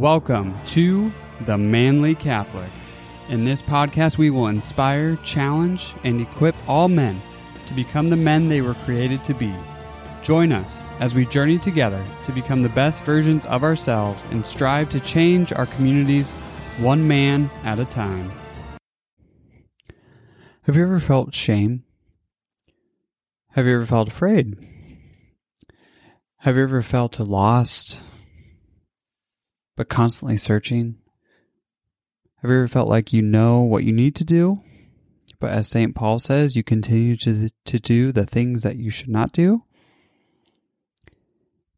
Welcome to The Manly Catholic. In this podcast, we will inspire, challenge, and equip all men to become the men they were created to be. Join us as we journey together to become the best versions of ourselves and strive to change our communities one man at a time. Have you ever felt shame? Have you ever felt afraid? Have you ever felt lost, but constantly searching? Have you ever felt like you know what you need to do, but as St. Paul says, you continue to, to do the things that you should not do?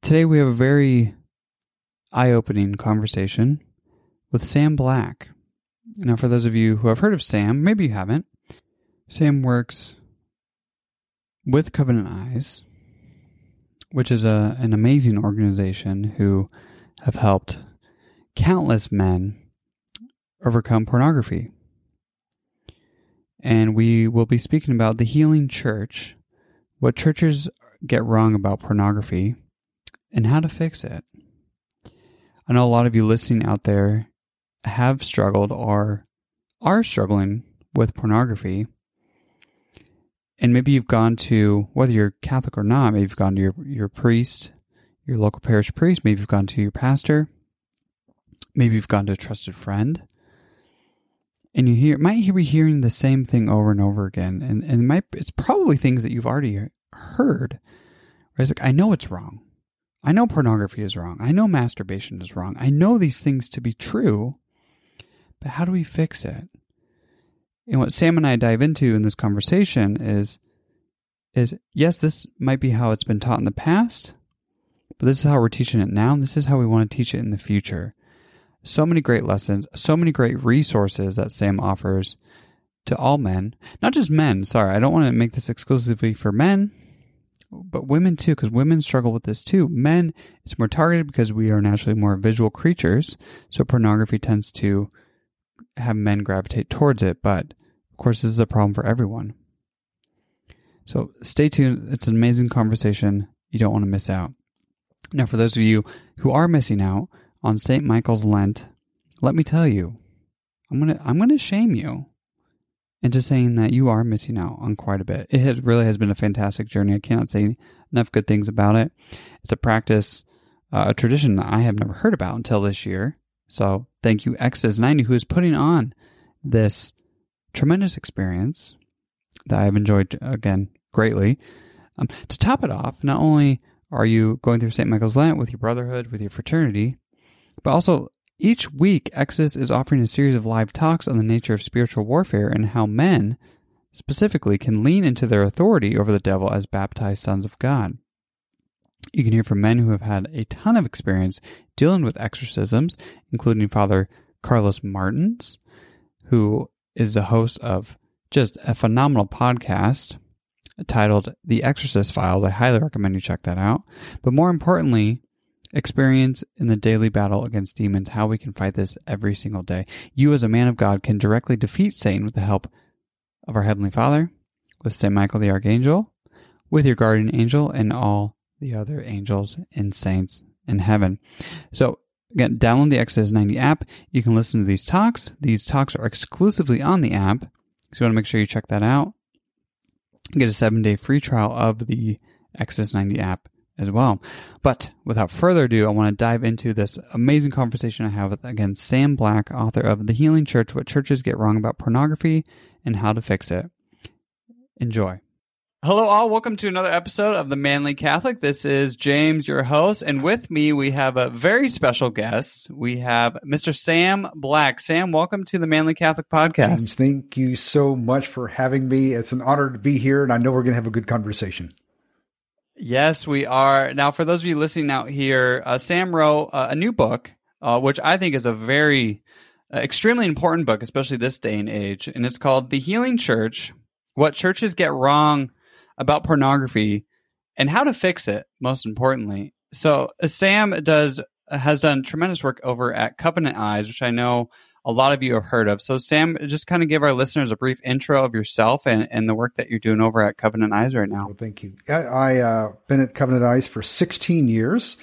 Today we have a very eye opening conversation with Sam Black. Now, for those of you who have heard of Sam, maybe you haven't, Sam works with Covenant Eyes, which is a, an amazing organization who have helped countless men overcome pornography. And we will be speaking about the healing church, what churches get wrong about pornography, and how to fix it. I know a lot of you listening out there have struggled or are struggling with pornography. And maybe you've gone to, whether you're Catholic or not, maybe you've gone to your, your priest, your local parish priest, maybe you've gone to your pastor, maybe you've gone to a trusted friend. And you hear might be hearing the same thing over and over again. And, and it might it's probably things that you've already heard. Where it's like, I know it's wrong. I know pornography is wrong. I know masturbation is wrong. I know these things to be true. But how do we fix it? And what Sam and I dive into in this conversation is is yes, this might be how it's been taught in the past, but this is how we're teaching it now, and this is how we want to teach it in the future. So many great lessons, so many great resources that Sam offers to all men, not just men. Sorry, I don't want to make this exclusively for men, but women too, because women struggle with this too. Men, it's more targeted because we are naturally more visual creatures, so pornography tends to have men gravitate towards it, but of course, this is a problem for everyone. So stay tuned. It's an amazing conversation. You don't want to miss out. Now, for those of you who are missing out on St. Michael's Lent, let me tell you, I'm gonna I'm gonna shame you into saying that you are missing out on quite a bit. It has, really has been a fantastic journey. I cannot say enough good things about it. It's a practice, uh, a tradition that I have never heard about until this year. So thank you, Exodus 90, who is putting on this tremendous experience that I've enjoyed, again, greatly. Um, to top it off, not only are you going through St. Michael's Lent with your brotherhood, with your fraternity, but also each week, Exodus is offering a series of live talks on the nature of spiritual warfare and how men, specifically, can lean into their authority over the devil as baptized sons of God. You can hear from men who have had a ton of experience dealing with exorcisms, including Father Carlos Martins, who is the host of just a phenomenal podcast titled The Exorcist Files. I highly recommend you check that out. But more importantly, experience in the daily battle against demons, how we can fight this every single day. You, as a man of God, can directly defeat Satan with the help of our Heavenly Father, with St. Michael the Archangel, with your guardian angel, and all the other angels and saints in heaven. So, again, download the Exodus 90 app. You can listen to these talks. These talks are exclusively on the app. So, you want to make sure you check that out. Get a seven day free trial of the Exodus 90 app as well. But without further ado, I want to dive into this amazing conversation I have with, again, Sam Black, author of The Healing Church What Churches Get Wrong About Pornography and How to Fix It. Enjoy. Hello, all. Welcome to another episode of The Manly Catholic. This is James, your host. And with me, we have a very special guest. We have Mr. Sam Black. Sam, welcome to the Manly Catholic Podcast. James, thank you so much for having me. It's an honor to be here, and I know we're going to have a good conversation. Yes, we are. Now, for those of you listening out here, uh, Sam wrote uh, a new book, uh, which I think is a very uh, extremely important book, especially this day and age. And it's called The Healing Church What Churches Get Wrong About Pornography and How to Fix It, most importantly. So, uh, Sam does has done tremendous work over at Covenant Eyes, which I know a lot of you have heard of. So, Sam, just kind of give our listeners a brief intro of yourself and, and the work that you're doing over at Covenant Eyes right now. Well, thank you. I, I uh, been at Covenant Eyes for 16 years.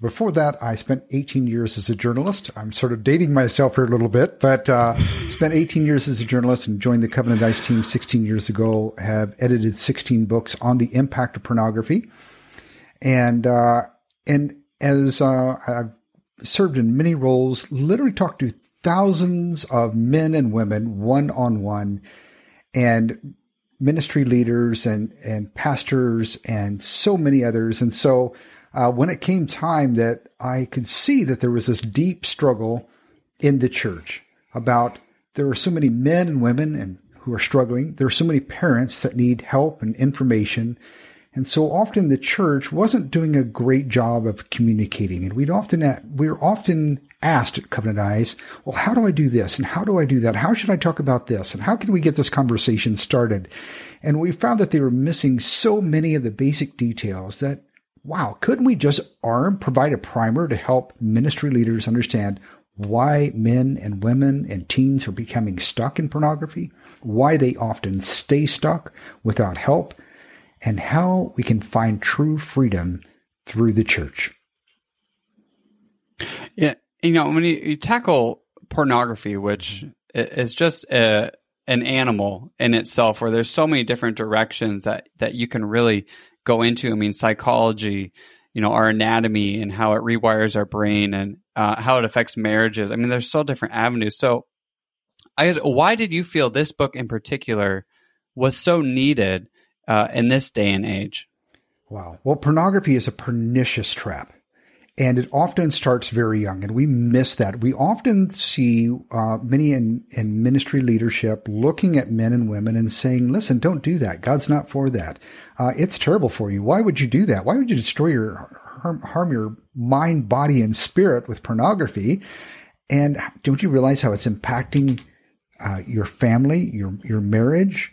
before that, I spent 18 years as a journalist. I'm sort of dating myself here a little bit, but uh, spent 18 years as a journalist and joined the Covenant Eyes team 16 years ago. Have edited 16 books on the impact of pornography, and uh, and as uh, I've served in many roles, literally talked to thousands of men and women one on one, and ministry leaders and and pastors and so many others, and so uh, when it came time that I could see that there was this deep struggle in the church about there are so many men and women and who are struggling. There are so many parents that need help and information. And so often the church wasn't doing a great job of communicating. And we'd often, we we're often asked at Covenant Eyes, well, how do I do this? And how do I do that? How should I talk about this? And how can we get this conversation started? And we found that they were missing so many of the basic details that wow, couldn't we just arm, provide a primer to help ministry leaders understand why men and women and teens are becoming stuck in pornography, why they often stay stuck without help, and how we can find true freedom through the church. Yeah, you know, when you, you tackle pornography, which is just a, an animal in itself, where there's so many different directions that that you can really go into. I mean, psychology, you know, our anatomy and how it rewires our brain and uh, how it affects marriages. I mean, there's so different avenues. So, I why did you feel this book in particular was so needed uh, in this day and age? Wow. Well, pornography is a pernicious trap and it often starts very young and we miss that. We often see uh, many in, in ministry leadership looking at men and women and saying listen don't do that. God's not for that. Uh, it's terrible for you. Why would you do that? Why would you destroy your harm, harm your mind body and spirit with pornography? And don't you realize how it's impacting uh, your family your your marriage?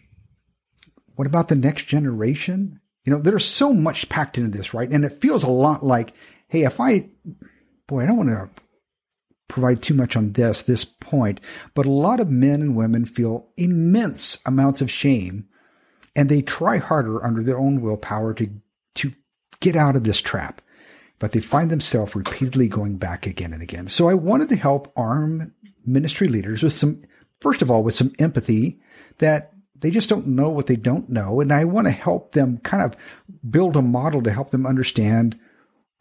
What about the next generation? You know there's so much packed into this right? And it feels a lot like hey, if I, boy, I don't want to provide too much on this, this point, but a lot of men and women feel immense amounts of shame and they try harder under their own willpower to, to get out of this trap. But they find themselves repeatedly going back again and again. So I wanted to help arm ministry leaders with some, first of all, with some empathy that they just don't know what they don't know. And I want to help them kind of build a model to help them understand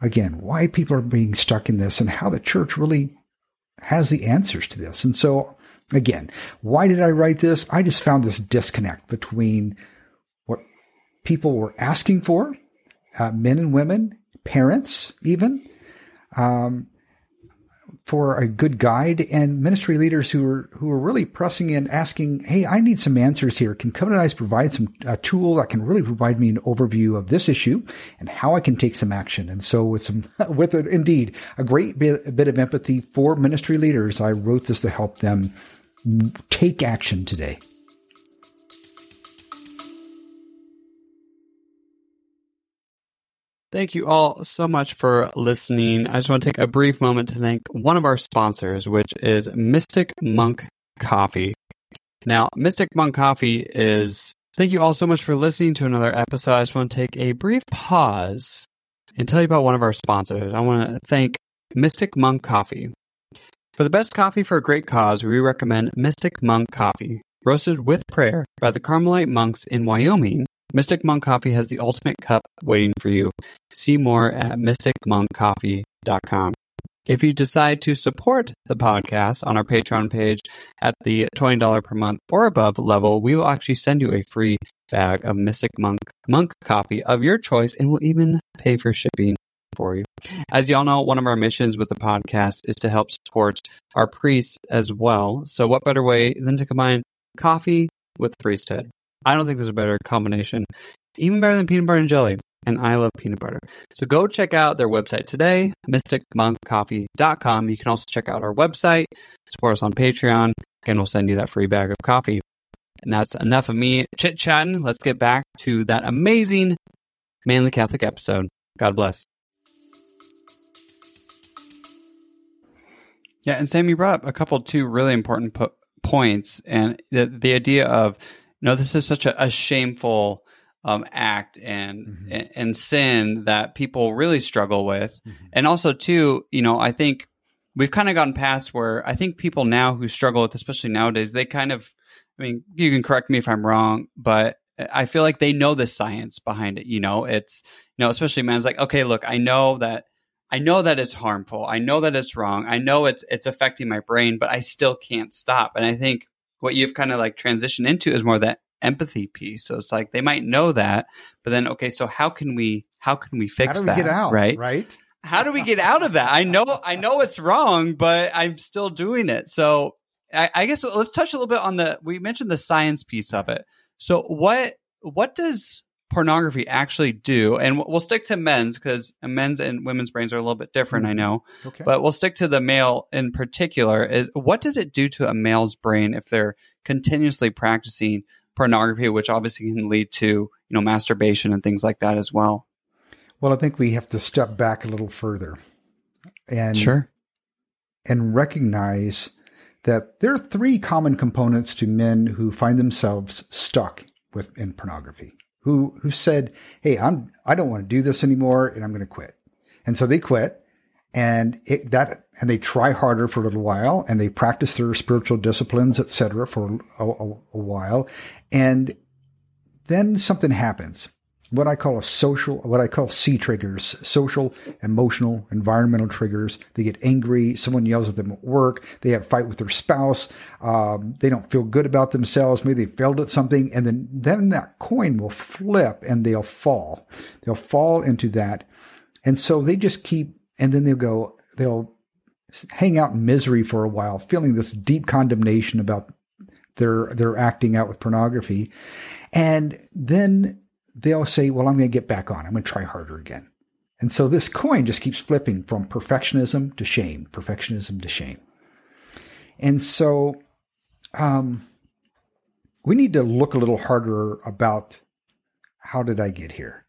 again, why people are being stuck in this and how the church really has the answers to this. And so, again, why did I write this? I just found this disconnect between what people were asking for, uh, men and women, parents, even, um, for a good guide and ministry leaders who are who are really pressing in, asking, "Hey, I need some answers here. Can Covenant provide some a tool that can really provide me an overview of this issue and how I can take some action?" And so, with some with it, indeed a great bit, a bit of empathy for ministry leaders, I wrote this to help them take action today. Thank you all so much for listening. I just want to take a brief moment to thank one of our sponsors, which is Mystic Monk Coffee. Now, Mystic Monk Coffee is. Thank you all so much for listening to another episode. I just want to take a brief pause and tell you about one of our sponsors. I want to thank Mystic Monk Coffee. For the best coffee for a great cause, we recommend Mystic Monk Coffee, roasted with prayer by the Carmelite monks in Wyoming Mystic Monk Coffee has the ultimate cup waiting for you. See more at mysticmonkcoffee.com. If you decide to support the podcast on our Patreon page at the $20 per month or above level, we will actually send you a free bag of Mystic Monk Monk coffee of your choice and we'll even pay for shipping for you. As y'all know, one of our missions with the podcast is to help support our priests as well. So what better way than to combine coffee with priesthood? I don't think there's a better combination. Even better than peanut butter and jelly. And I love peanut butter. So go check out their website today, mysticmonkcoffee.com. You can also check out our website, support us on Patreon, and we'll send you that free bag of coffee. And that's enough of me chit chatting. Let's get back to that amazing Manly Catholic episode. God bless. Yeah, and Sam, you brought up a couple two really important po- points, and the the idea of no, this is such a, a shameful um, act and, mm-hmm. and, and sin that people really struggle with, mm-hmm. and also too, you know, I think we've kind of gotten past where I think people now who struggle with, especially nowadays, they kind of, I mean, you can correct me if I'm wrong, but I feel like they know the science behind it. You know, it's you know, especially man's like, okay, look, I know that I know that it's harmful. I know that it's wrong. I know it's it's affecting my brain, but I still can't stop. And I think what you've kind of like transitioned into is more that empathy piece. So it's like they might know that, but then okay, so how can we how can we fix how do we that? Get out, right? Right. How do we get out of that? I know I know it's wrong, but I'm still doing it. So I, I guess let's touch a little bit on the we mentioned the science piece of it. So what what does pornography actually do? And we'll stick to men's because men's and women's brains are a little bit different, mm-hmm. I know. Okay. But we'll stick to the male in particular. Is what does it do to a male's brain if they're continuously practicing pornography, which obviously can lead to you know masturbation and things like that as well? Well, I think we have to step back a little further and sure and recognize that there are three common components to men who find themselves stuck with in pornography who who said, "Hey, I'm I don't want to do this anymore, and I'm going to quit." And so they quit, and it, that and they try harder for a little while, and they practice their spiritual disciplines, etc., for a, a, a while, and then something happens what I call a social, what I call C triggers, social, emotional, environmental triggers. They get angry. Someone yells at them at work. They have a fight with their spouse. Um, they don't feel good about themselves. Maybe they failed at something. And then, then that coin will flip and they'll fall. They'll fall into that. And so they just keep, and then they'll go, they'll hang out in misery for a while, feeling this deep condemnation about their, their acting out with pornography. And then they'll say, well, I'm going to get back on. I'm going to try harder again. And so this coin just keeps flipping from perfectionism to shame, perfectionism to shame. And so um, we need to look a little harder about how did I get here?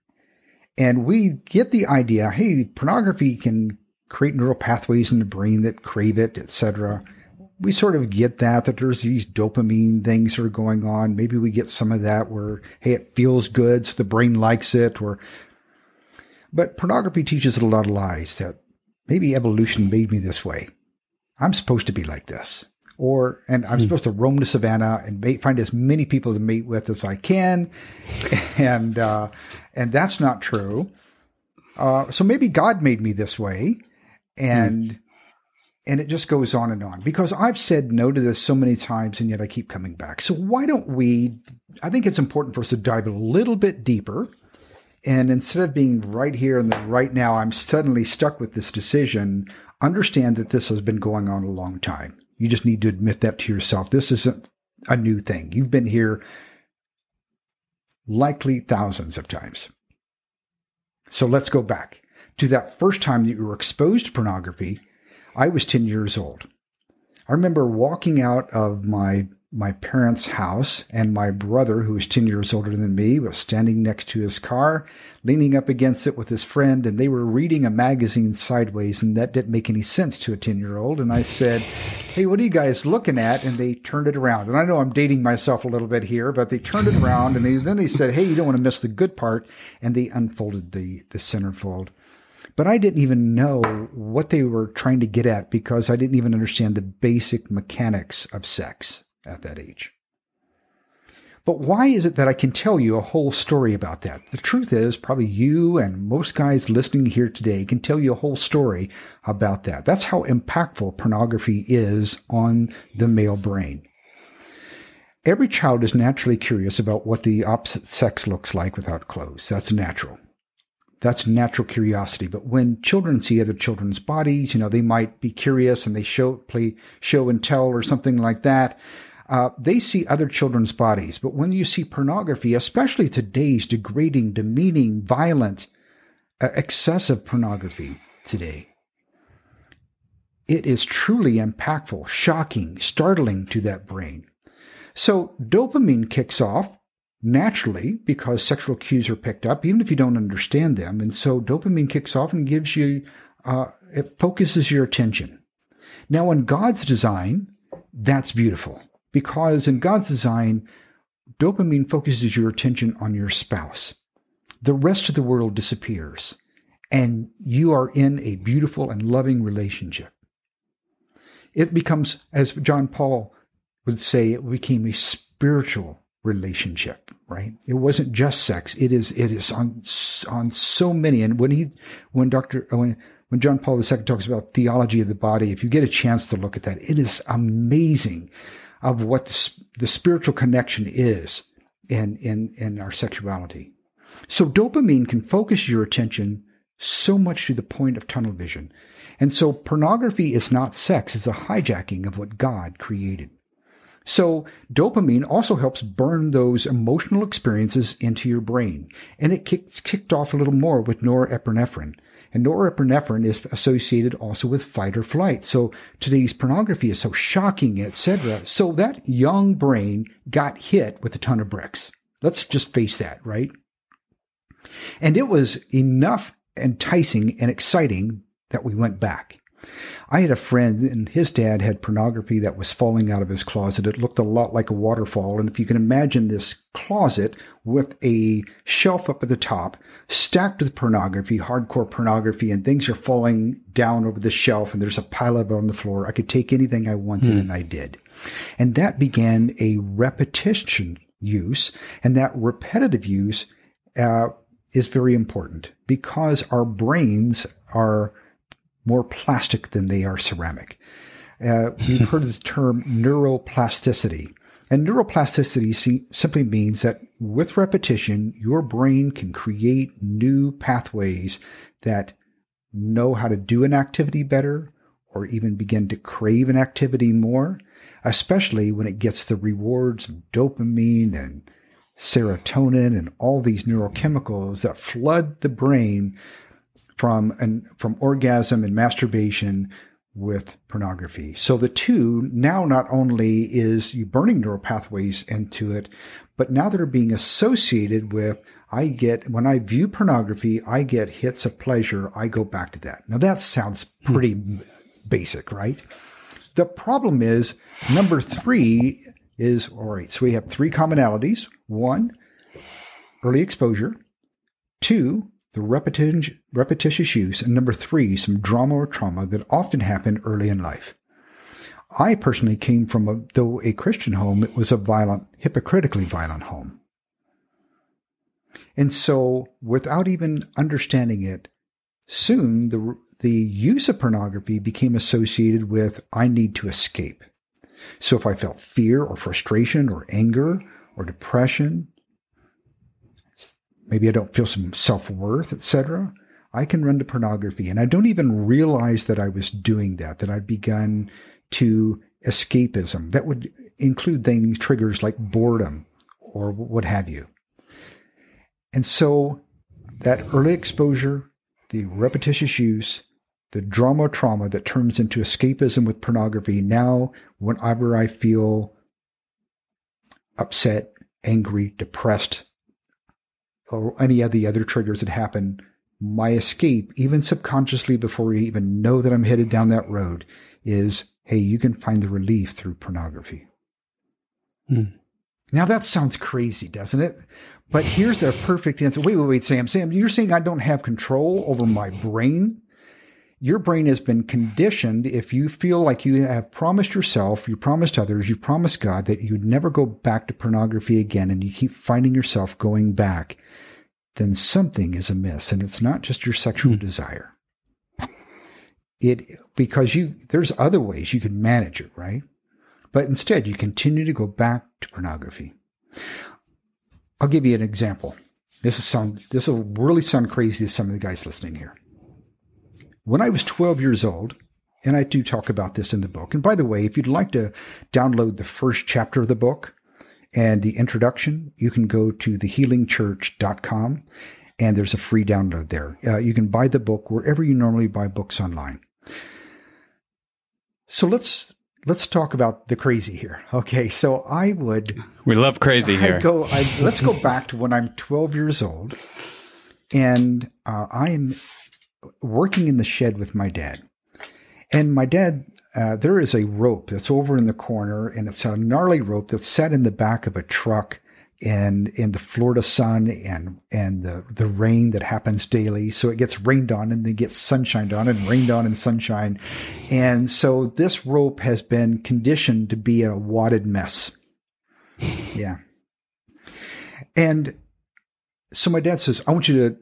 And we get the idea, hey, pornography can create neural pathways in the brain that crave it, etc we sort of get that, that there's these dopamine things that are going on. Maybe we get some of that where, hey, it feels good, so the brain likes it, or, but pornography teaches a lot of lies that maybe evolution made me this way. I'm supposed to be like this. Or, and I'm mm. supposed to roam the savannah and mate, find as many people to mate with as I can. And, uh, and that's not true. Uh, so maybe God made me this way. And, mm and it just goes on and on because I've said no to this so many times and yet I keep coming back. So why don't we? I think it's important for us to dive a little bit deeper. And instead of being right here and right now, I'm suddenly stuck with this decision. Understand that this has been going on a long time. You just need to admit that to yourself. This isn't a new thing. You've been here likely thousands of times. So let's go back to that first time that you were exposed to pornography I was 10 years old. I remember walking out of my my parents' house, and my brother, who was 10 years older than me, was standing next to his car, leaning up against it with his friend, and they were reading a magazine sideways, and that didn't make any sense to a 10 year old. And I said, Hey, what are you guys looking at? And they turned it around. And I know I'm dating myself a little bit here, but they turned it around, and they, then they said, Hey, you don't want to miss the good part. And they unfolded the, the centerfold. But I didn't even know what they were trying to get at because I didn't even understand the basic mechanics of sex at that age. But why is it that I can tell you a whole story about that? The truth is, probably you and most guys listening here today can tell you a whole story about that. That's how impactful pornography is on the male brain. Every child is naturally curious about what the opposite sex looks like without clothes. That's natural. That's natural curiosity. But when children see other children's bodies, you know, they might be curious and they show, play show and tell or something like that. Uh, they see other children's bodies. But when you see pornography, especially today's degrading, demeaning, violent, uh, excessive pornography today, it is truly impactful, shocking, startling to that brain. So dopamine kicks off naturally because sexual cues are picked up, even if you don't understand them. And so dopamine kicks off and gives you, uh, it focuses your attention. Now, in God's design, that's beautiful because in God's design, dopamine focuses your attention on your spouse. The rest of the world disappears, and you are in a beautiful and loving relationship. It becomes, as John Paul would say, it became a spiritual relationship, right? It wasn't just sex. It is, it is on, on so many. And when he, when Dr., uh, when, when John Paul II talks about theology of the body, if you get a chance to look at that, it is amazing of what the, the spiritual connection is in, in, in our sexuality. So dopamine can focus your attention so much to the point of tunnel vision. And so pornography is not sex, it's a hijacking of what God created. So dopamine also helps burn those emotional experiences into your brain. And it kicked off a little more with norepinephrine. And norepinephrine is associated also with fight or flight. So today's pornography is so shocking, etc. So that young brain got hit with a ton of bricks. Let's just face that, right? And it was enough enticing and exciting that we went back. I had a friend and his dad had pornography that was falling out of his closet. It looked a lot like a waterfall. And if you can imagine this closet with a shelf up at the top stacked with pornography, hardcore pornography, and things are falling down over the shelf and there's a pile of it on the floor. I could take anything I wanted hmm. and I did. And that began a repetition use and that repetitive use, uh, is very important because our brains are more plastic than they are ceramic. Uh, we've heard the term neuroplasticity. And neuroplasticity simply means that with repetition, your brain can create new pathways that know how to do an activity better or even begin to crave an activity more, especially when it gets the rewards of dopamine and serotonin and all these neurochemicals that flood the brain from an, from orgasm and masturbation with pornography. So the two now not only is you burning neural pathways into it, but now they're being associated with I get when I view pornography, I get hits of pleasure. I go back to that. Now that sounds pretty hmm. basic, right? The problem is number three is all right. So we have three commonalities. One, early exposure. Two, the repetitious use, and number three, some drama or trauma that often happened early in life. I personally came from a, though a Christian home, it was a violent, hypocritically violent home. And so, without even understanding it, soon the, the use of pornography became associated with I need to escape. So if I felt fear or frustration or anger or depression, maybe I don't feel some self worth, etc. I can run to pornography. And I don't even realize that I was doing that, that I'd begun to escapism. That would include things, triggers like boredom or what have you. And so that early exposure, the repetitious use, the drama trauma that turns into escapism with pornography. Now, whenever I feel upset, angry, depressed, or any of the other triggers that happen, my escape, even subconsciously before you even know that I'm headed down that road, is hey, you can find the relief through pornography. Hmm. Now that sounds crazy, doesn't it? But here's a perfect answer. Wait, wait, wait, Sam. Sam, you're saying I don't have control over my brain? your brain has been conditioned. If you feel like you have promised yourself, you promised others, you promised God that you'd never go back to pornography again, and you keep finding yourself going back, then something is amiss. And it's not just your sexual mm. desire. It, because you, there's other ways you can manage it, right? But instead, you continue to go back to pornography. I'll give you an example. This is sound, this will really sound crazy to some of the guys listening here. When I was 12 years old, and I do talk about this in the book. And by the way, if you'd like to download the first chapter of the book and the introduction, you can go to thehealingchurch.com and there's a free download there. Uh, you can buy the book wherever you normally buy books online. So let's let's talk about the crazy here. Okay, so I would we love crazy here. Go. I, let's go back to when I'm 12 years old, and uh, I am working in the shed with my dad. And my dad, uh, there is a rope that's over in the corner, and it's a gnarly rope that's set in the back of a truck in in the Florida sun and and the the rain that happens daily. So it gets rained on and then gets sunshined on and rained on and sunshine. And so this rope has been conditioned to be a wadded mess. Yeah. And so my dad says, I want you to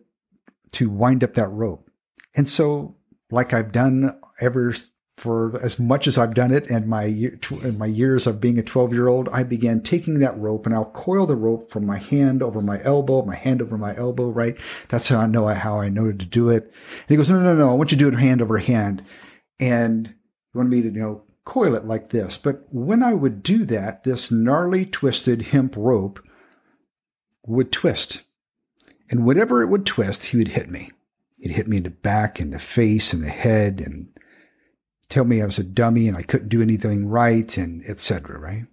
to wind up that rope. And so like I've done ever for as much as I've done it and my in my years of being a 12 year old, I began taking that rope and I'll coil the rope from my hand over my elbow, my hand over my elbow, right? That's how I know how I know to do it. And he goes, no, no, no, I want you to do it hand over hand. And he wanted me to, you know, coil it like this. But when I would do that, this gnarly twisted hemp rope would twist. And whenever it would twist, he would hit me. He'd hit me in the back and the face and the head and tell me I was a dummy and I couldn't do anything right and etc. Right.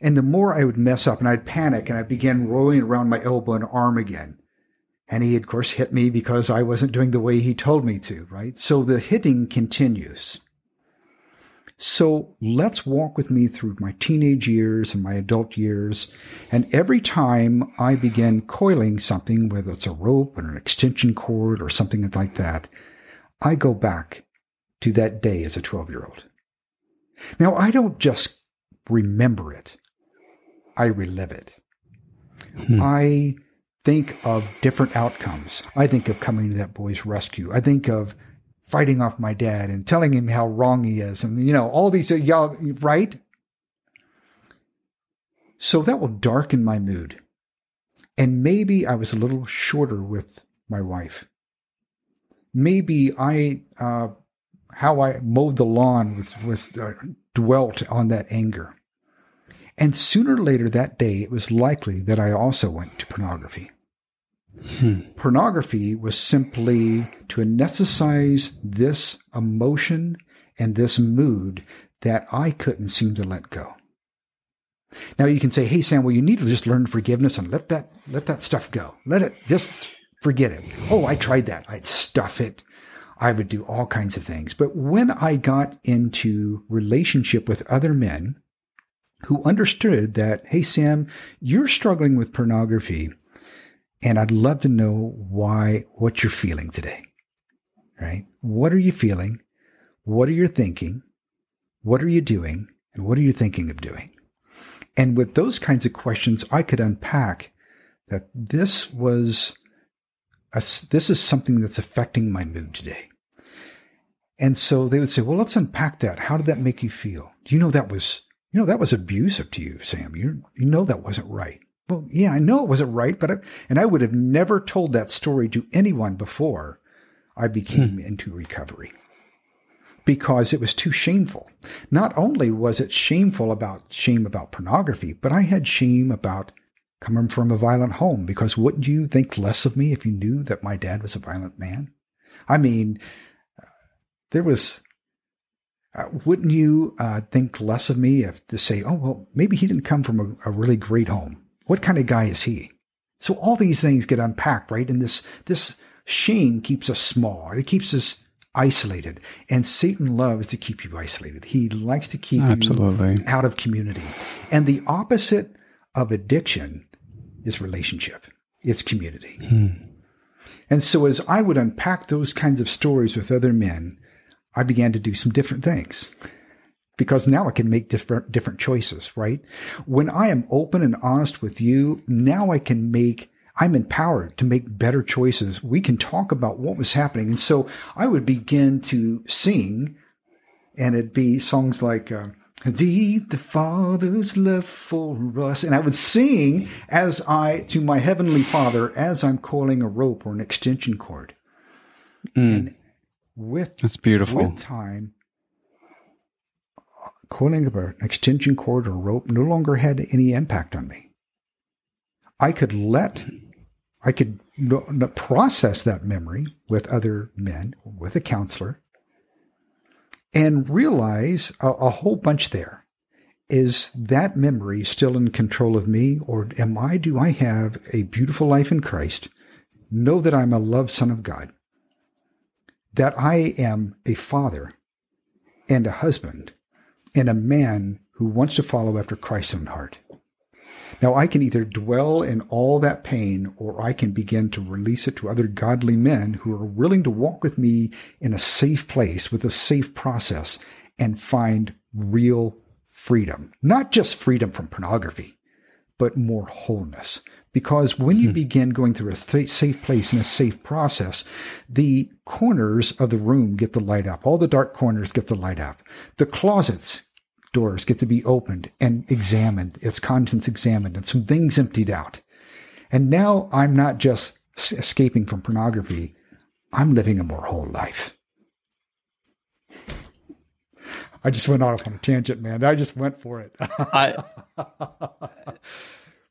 And the more I would mess up and I'd panic and I'd begin rolling around my elbow and arm again. And he, of course, hit me because I wasn't doing the way he told me to, right? So the hitting continues. So let's walk with me through my teenage years and my adult years. And every time I begin coiling something, whether it's a rope or an extension cord or something like that, I go back to that day as a 12 year old. Now, I don't just remember it, I relive it. Hmm. I think of different outcomes. I think of coming to that boy's rescue. I think of fighting off my dad and telling him how wrong he is. And, you know, all these, y'all, right? So that will darken my mood. And maybe I was a little shorter with my wife maybe I uh, how I mowed the lawn was was uh, dwelt on that anger. And sooner or later that day, it was likely that I also went to pornography. Hmm. Pornography was simply to anesthetize this emotion and this mood that I couldn't seem to let go. Now you can say, "Hey Sam, well you need to just learn forgiveness and let that let that stuff go. Let it just forget it. Oh, I tried that. I'd stuff it. I would do all kinds of things. But when I got into relationship with other men who understood that, hey, Sam, you're struggling with pornography, and I'd love to know why, what you're feeling today. Right? What are you feeling? What are you thinking? What are you doing? And what are you thinking of doing? And with those kinds of questions, I could unpack that this was this is something that's affecting my mood today. And so they would say, well, let's unpack that. How did that make you feel? Do you know that was, you know, that was abusive to you, Sam. You, you know, that wasn't right. Well, yeah, I know it wasn't right, but I, and I would have never told that story to anyone before I became hmm. into recovery because it was too shameful. Not only was it shameful about shame about pornography, but I had shame about coming from a violent home because wouldn't you think less of me if you knew that my dad was a violent man? I mean, there was, uh, wouldn't you uh, think less of me if to say, oh, well, maybe he didn't come from a, a really great home. What kind of guy is he? So all these things get unpacked, right? And this, this shame keeps us small. It keeps us isolated. And Satan loves to keep you isolated. He likes to keep Absolutely. you out of community. And the opposite of addiction is relationship, it's community. Hmm. And so, as I would unpack those kinds of stories with other men, I began to do some different things because now I can make different different choices, right? When I am open and honest with you, now I can make I'm empowered to make better choices. We can talk about what was happening. And so I would begin to sing and it'd be songs like uh, Deep the Father's love for us. And I would sing as I, to my Heavenly Father, as I'm coiling a rope or an extension cord. Mm. And with, That's beautiful. With time, coiling of an extension cord or rope no longer had any impact on me. I could let, I could process that memory with other men, with a counselor, and realize a, a whole bunch there. Is that memory still in control of me, or am I, do I have a beautiful life in Christ? Know that I'm a loved son of God, that I am a father and a husband and a man who wants to follow after Christ's own heart. Now, I can either dwell in all that pain or I can begin to release it to other godly men who are willing to walk with me in a safe place with a safe process and find real freedom. Not just freedom from pornography, but more wholeness. Because when you hmm. begin going through a safe place and a safe process, the corners of the room get the light up. All the dark corners get the light up. The closets doors get to be opened and examined, its contents examined, and some things emptied out. And now I'm not just escaping from pornography, I'm living a more whole life. I just went off on a tangent, man. I just went for it. I,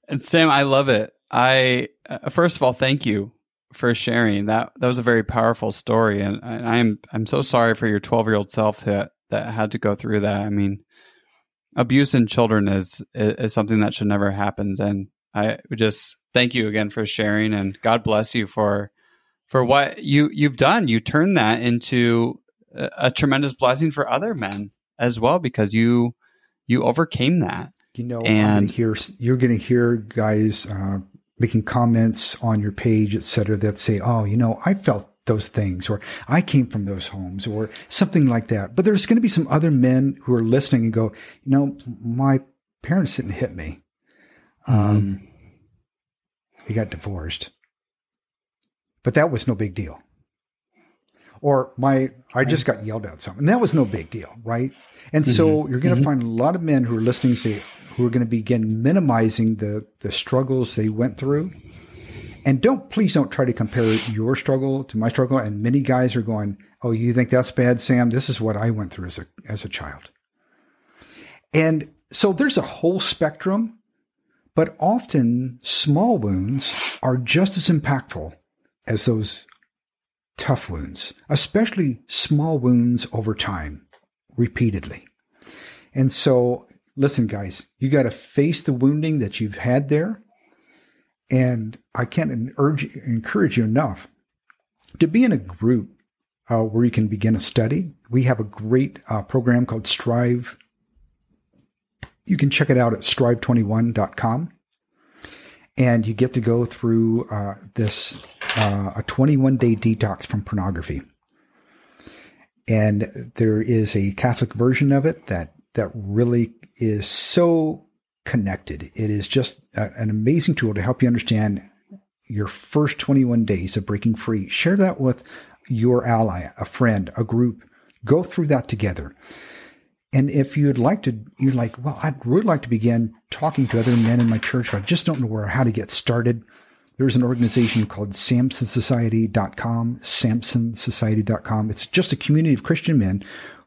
and Sam, I love it. I uh, first of all, thank you for sharing that. That was a very powerful story, and, and I'm I'm so sorry for your 12 year old self that that had to go through that. I mean, abuse in children is, is something that should never happen. And I just thank you again for sharing, and God bless you for for what you you've done. You turned that into a, a tremendous blessing for other men as well because you you overcame that. You know, and hear, you're going to hear guys uh, making comments on your page, et cetera, that say, "Oh, you know, I felt those things, or I came from those homes, or something like that. But there's going to be some other men who are listening and go, you know, my parents didn't hit me. Mm-hmm. Um, he got divorced, but that was no big deal. Or my, I just got yelled at something. That was no big deal, right? And mm-hmm. so you're going to mm-hmm. find a lot of men who are listening say, who are going to begin minimizing the the struggles they went through and don't please don't try to compare your struggle to my struggle. And many guys are going, "Oh, you think that's bad, Sam? This is what I went through as a as a child." And so there's a whole spectrum, but often small wounds are just as impactful as those tough wounds, especially small wounds over time, repeatedly. And so, listen, guys, you got to face the wounding that you've had there and I can't urge, encourage you enough to be in a group uh, where you can begin a study. We have a great uh, program called Strive. You can check it out at strive21.com. And you get to go through uh, this uh, a 21 day detox from pornography. And there is a Catholic version of it that that really is so connected. It is just a, an amazing tool to help you understand your first 21 days of breaking free. Share that with your ally, a friend, a group. Go through that together. And if you'd like to, you're like, well, I'd really like to begin talking to other men in my church, but I just don't know where, how to get started. There's an organization called samsonsociety.com, samsonsociety.com. It's just a community of Christian men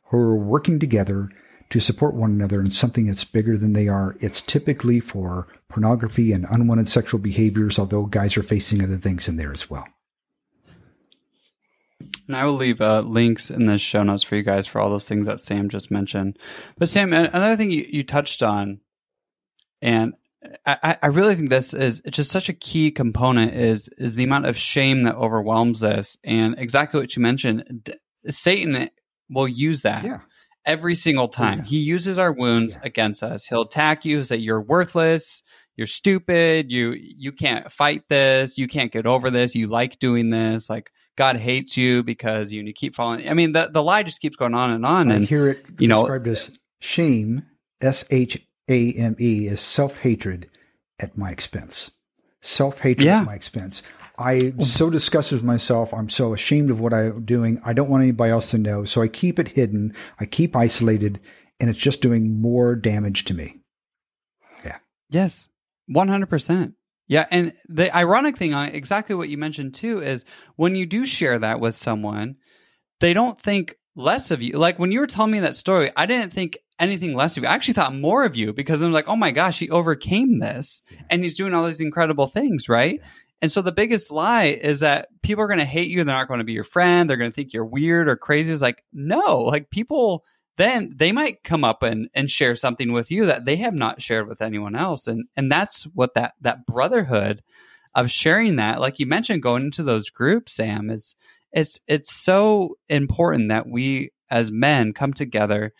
who are working together to support one another in something that's bigger than they are. It's typically for pornography and unwanted sexual behaviors, although guys are facing other things in there as well. And I will leave uh, links in the show notes for you guys for all those things that Sam just mentioned. But Sam, another thing you, you touched on, and I, I really think this is it's just such a key component is is the amount of shame that overwhelms us, and exactly what you mentioned. Satan will use that. Yeah every single oh, time. Yeah. He uses our wounds yeah. against us. He'll attack you, He say you're worthless, you're stupid, you you can't fight this, you can't get over this, you like doing this, like God hates you because you, keep falling. I mean, the the lie just keeps going on and on. I and hear it you described know, as shame. S H A M E is self hatred at my expense. Self hatred yeah. at my expense. I'm so disgusted with myself. I'm so ashamed of what I'm doing. I don't want anybody else to know. So I keep it hidden. I keep isolated and it's just doing more damage to me. Yeah. Yes. 100%. Yeah. And the ironic thing, exactly what you mentioned too, is when you do share that with someone, they don't think less of you. Like when you were telling me that story, I didn't think anything less of you. I actually thought more of you because I'm like, oh my gosh, he overcame this and he's doing all these incredible things, right? And so the biggest lie is that people are going to hate you. They're not going to be your friend. They're going to think you're weird or crazy. It's like, no, like people then they might come up and, and share something with you that they have not shared with anyone else. And, and that's what that, that brotherhood of sharing that, like you mentioned, going into those groups, Sam, is, it's, it's so important that we as men come together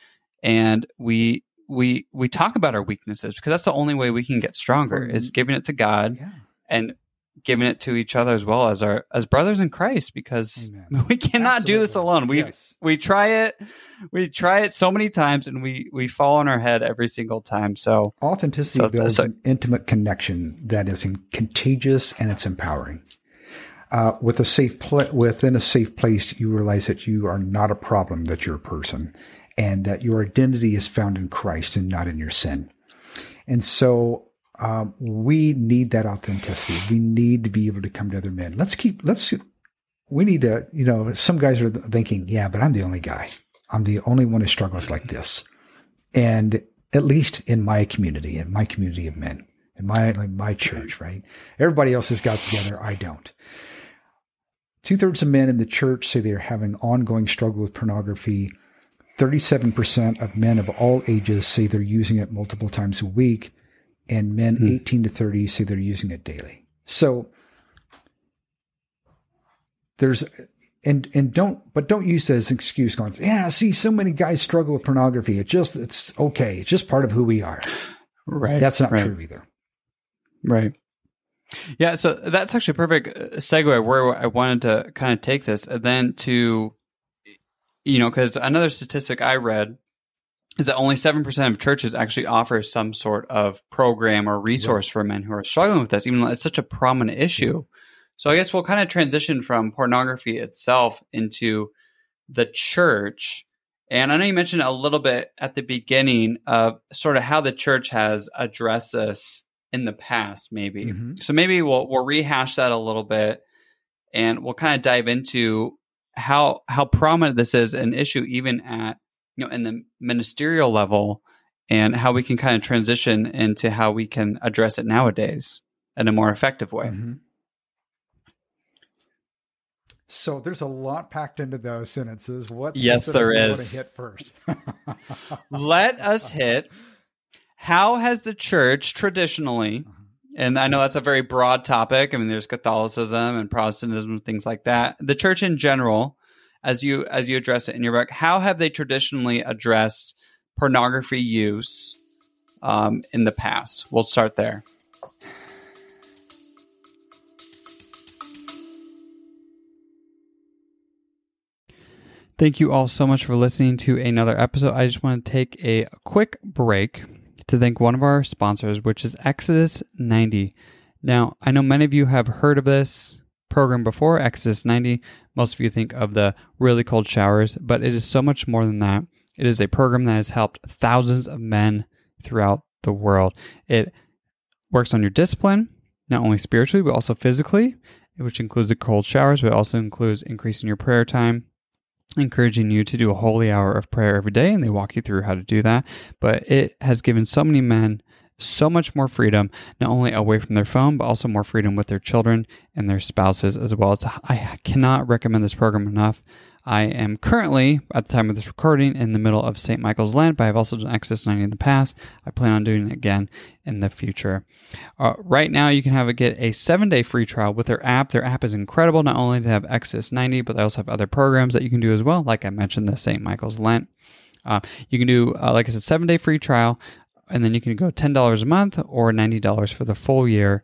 and we, we we talk about our weaknesses because that's the only way we can get stronger is mm-hmm. giving it to God Yeah. and giving it to each other as well as our as brothers in Christ because Amen. we cannot do this alone. We Yes. we try it we try it so many times and we we fall on our head every single time. So Authenticity So- builds so- an intimate connection that is contagious and it's empowering. Uh, with a safe pla- within a safe place, you realize that you are not a problem; that you're a person, and that your identity is found in Christ and not in your sin. And so, um, we need that authenticity. We need to be able to come to other men. Let's keep. Let's. We need to. You know, some guys are thinking, "Yeah, but I'm the only guy. I'm the only one who struggles like this." and at least in my community, in my community of men, in my like my church, right? Everybody else has got together. I don't. Two thirds of men in the church say they're having ongoing struggle with pornography. 37% of men of all ages say they're using it multiple times a week, and men 18 to 30 say they're using it daily. So there's and and don't but don't use that as an excuse going yeah see so many guys struggle with pornography it just it's okay it's just part of who we are right, that's not right. true either Right. Yeah, so that's actually a perfect uh, segue where I wanted to kind of take this and then to, you know, because another statistic I read is that only 7% of churches actually offer some sort of program or resource for men who are struggling with this, even though it's such a prominent issue. So I guess we'll kind of transition from pornography itself into the church. And I know you mentioned a little bit at the beginning of sort of how the church has addressed this in the past, maybe. Mhm. So maybe we'll we'll rehash that a little bit, and we'll kind of dive into how how prominent this is an issue, even at you know in the ministerial level, and how we can kind of transition into how we can address it nowadays in a more effective way. Mhm. so there's a lot packed into those sentences what Yes, there is. there do you want is. to hit first Let us hit how has the church traditionally and I know that's a very broad topic. I mean, there's Catholicism and Protestantism and things like that. The church in general, as you as you address it in your book, how have they traditionally addressed pornography use um, in the past? We'll start there. Thank you all so much for listening to another episode. I just want to take a quick break to thank one of our sponsors, which is Exodus 90. Now, I know many of you have heard of this program before, Exodus 90. Most of you think of the really cold showers, but it is so much more than that. It is a program that has helped thousands of men throughout the world. It works on your discipline, not only spiritually, but also physically, which includes the cold showers, but also includes increasing your prayer time, encouraging you to do a holy hour of prayer every day, and they walk you through how to do that. But it has given so many men so much more freedom, not only away from their phone, but also more freedom with their children and their spouses as well. I cannot recommend this program enough. I am currently, at the time of this recording, in the middle of St. Michael's Lent, but I've also done Exodus 90 in the past. I plan on doing it again in the future. Uh, right now, you can have it get a seven day free trial with their app. Their app is incredible. Not only do they have Exodus 90, but they also have other programs that you can do as well. Like I mentioned, the St. Michael's Lent. Uh, you can do, uh, like I said, seven day free trial, and then you can go $10 a month or $90 for the full year,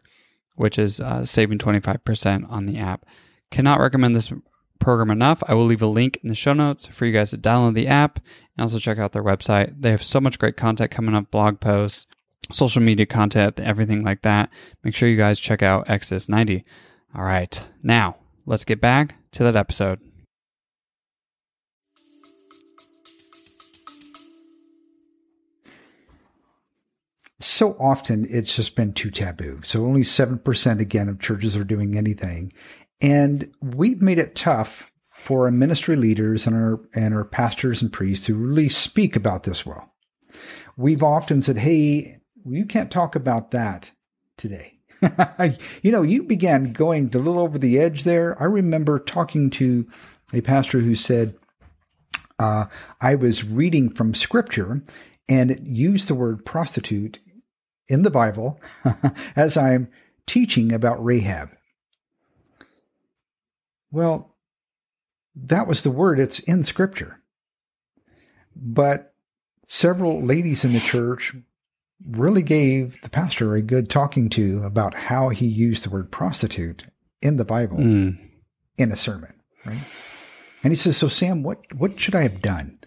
which is uh, saving 25% on the app. Cannot recommend this program enough. I will leave a link in the show notes for you guys to download the app and also check out their website. They have so much great content coming up, blog posts, social media content, everything like that. Make sure you guys check out Exodus 90. All right, now let's get back to that episode. So often it's just been too taboo. So only 7% again of churches are doing anything. And we've made it tough for our ministry leaders and our and our pastors and priests to really speak about this well. We've often said, "Hey, you can't talk about that today." you know, you began going a little over the edge there. I remember talking to a pastor who said, uh, "I was reading from Scripture, and it used the word prostitute in the Bible as I'm teaching about Rahab." Well, that was the word. It's in scripture. But several ladies in the church really gave the pastor a good talking to about how he used the word prostitute in the Bible Mm. in a sermon, right? And he says, "So Sam, what what should I have done?"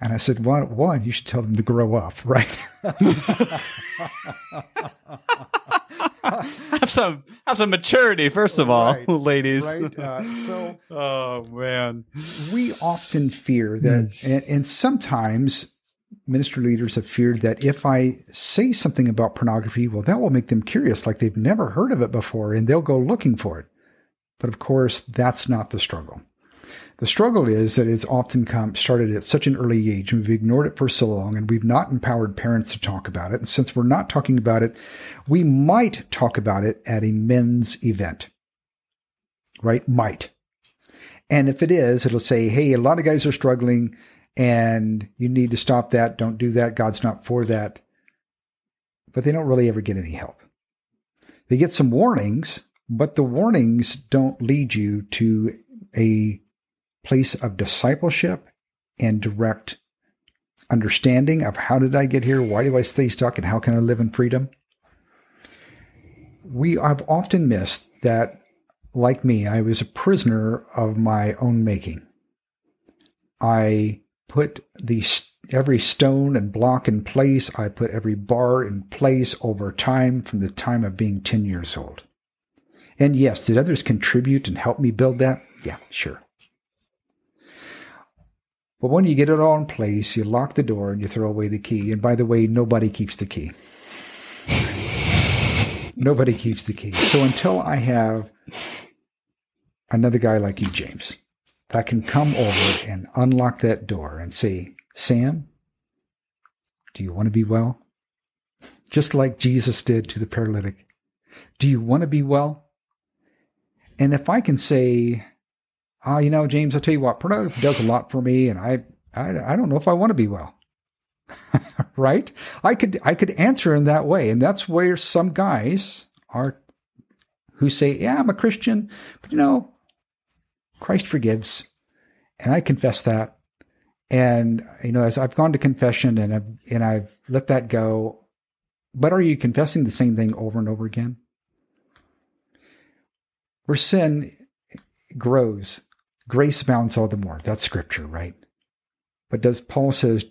And I said, "Well, one, you should tell them to grow up, right?" have some have some maturity first of all, Right, ladies. right? Uh, so oh man. we often fear that, and, and sometimes minister leaders have feared that if I say something about pornography, well, that will make them curious, like they've never heard of it before, and they'll go looking for it. But of course, that's not the struggle. The struggle is that it's often come started at such an early age, and we've ignored it for so long, and we've not empowered parents to talk about it. And since we're not talking about it, we might talk about it at a men's event, right? Might. And if it is, it'll say, hey, a lot of guys are struggling and you need to stop that. Don't do that. God's not for that. But they don't really ever get any help. They get some warnings, but the warnings don't lead you to a place of discipleship and direct understanding of how did I get here? Why do I stay stuck? And how can I live in freedom? We have often missed that like me, I was a prisoner of my own making. I put the every stone and block in place. I put every bar in place over time from the time of being 10 years old. And yes, did others contribute and help me build that? Yeah, sure. But when you get it all in place, you lock the door and you throw away the key. And by the way, nobody keeps the key. nobody keeps the key. So until I have another guy like you, James, that can come over and unlock that door and say, Sam, do you want to be well? Just like Jesus did to the paralytic. Do you want to be well? And if I can say, oh, you know, James, I'll tell you what, pornography does a lot for me, and I, I, I don't know if I want to be well. right? I could, I could answer in that way, and that's where some guys are, who say, yeah, I'm a Christian, but you know, Christ forgives, and I confess that. And you know, as I've gone to confession and I've and I've let that go, but are you confessing the same thing over and over again? Where sin grows, grace abounds all the more. That's scripture, right? But does Paul says,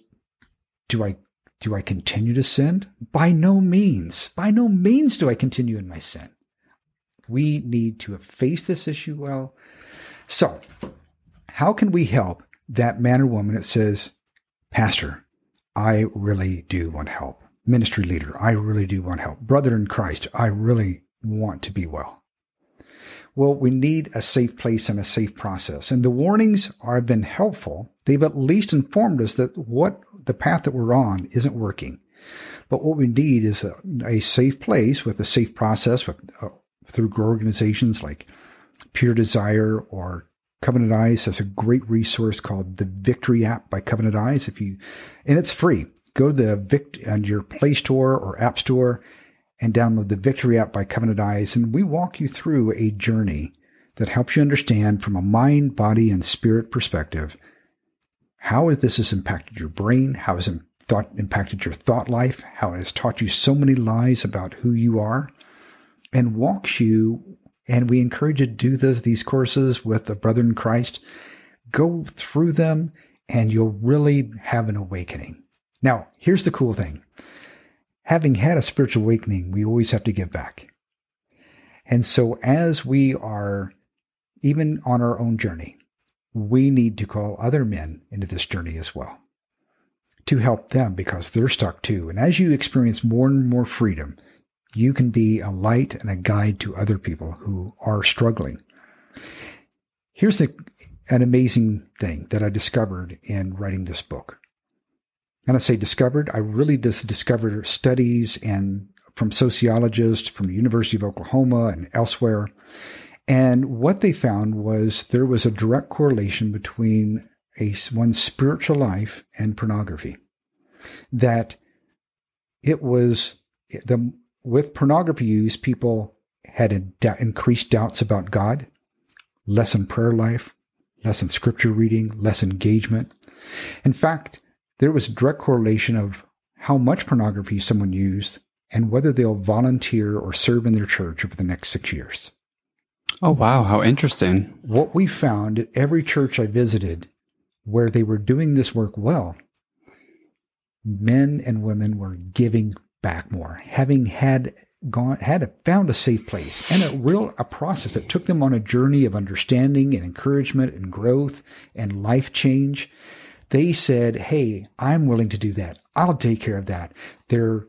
do I do I continue to sin? By no means. By no means do I continue in my sin. We need to face this issue well. So, how can we help that man or woman that says, Pastor, I really do want help. Ministry leader, I really do want help. Brother in Christ, I really want to be well. Well, we need a safe place and a safe process. And the warnings have been helpful. They've at least informed us that what the path that we're on isn't working. But what we need is a, a safe place with a safe process with, uh, through organizations like Pure Desire or Covenant Eyes has a great resource called the Victory app by Covenant Eyes. If you, and it's free. Go to the Vict on your Play Store or App Store and download the Victory app by Covenant Eyes. And we walk you through a journey that helps you understand from a mind, body, and spirit perspective how this has impacted your brain, how has it thought, impacted your thought life, how it has taught you so many lies about who you are, and walks you. And we encourage you to do this, these courses with a brother in Christ. Go through them and you'll really have an awakening. Now, here's the cool thing. Having had a spiritual awakening, we always have to give back. And so as we are even on our own journey, we need to call other men into this journey as well to help them because they're stuck too. And as you experience more and more freedom, you can be a light and a guide to other people who are struggling. Here's the, an amazing thing that I discovered in writing this book. And I say discovered, I really just discovered studies and from sociologists from the University of Oklahoma and elsewhere. And what they found was there was a direct correlation between a one's spiritual life and pornography. That it was the with pornography use, people had increased doubts about God, less in prayer life, less in scripture reading, less engagement. In fact, there was a direct correlation of how much pornography someone used and whether they'll volunteer or serve in their church over the next six years. Oh, wow. How interesting. What we found at every church I visited where they were doing this work well, men and women were giving back more, having had gone had found a safe place and a real a process that took them on a journey of understanding and encouragement and growth and life change they said hey i'm willing to do that. I'll take care of that. Their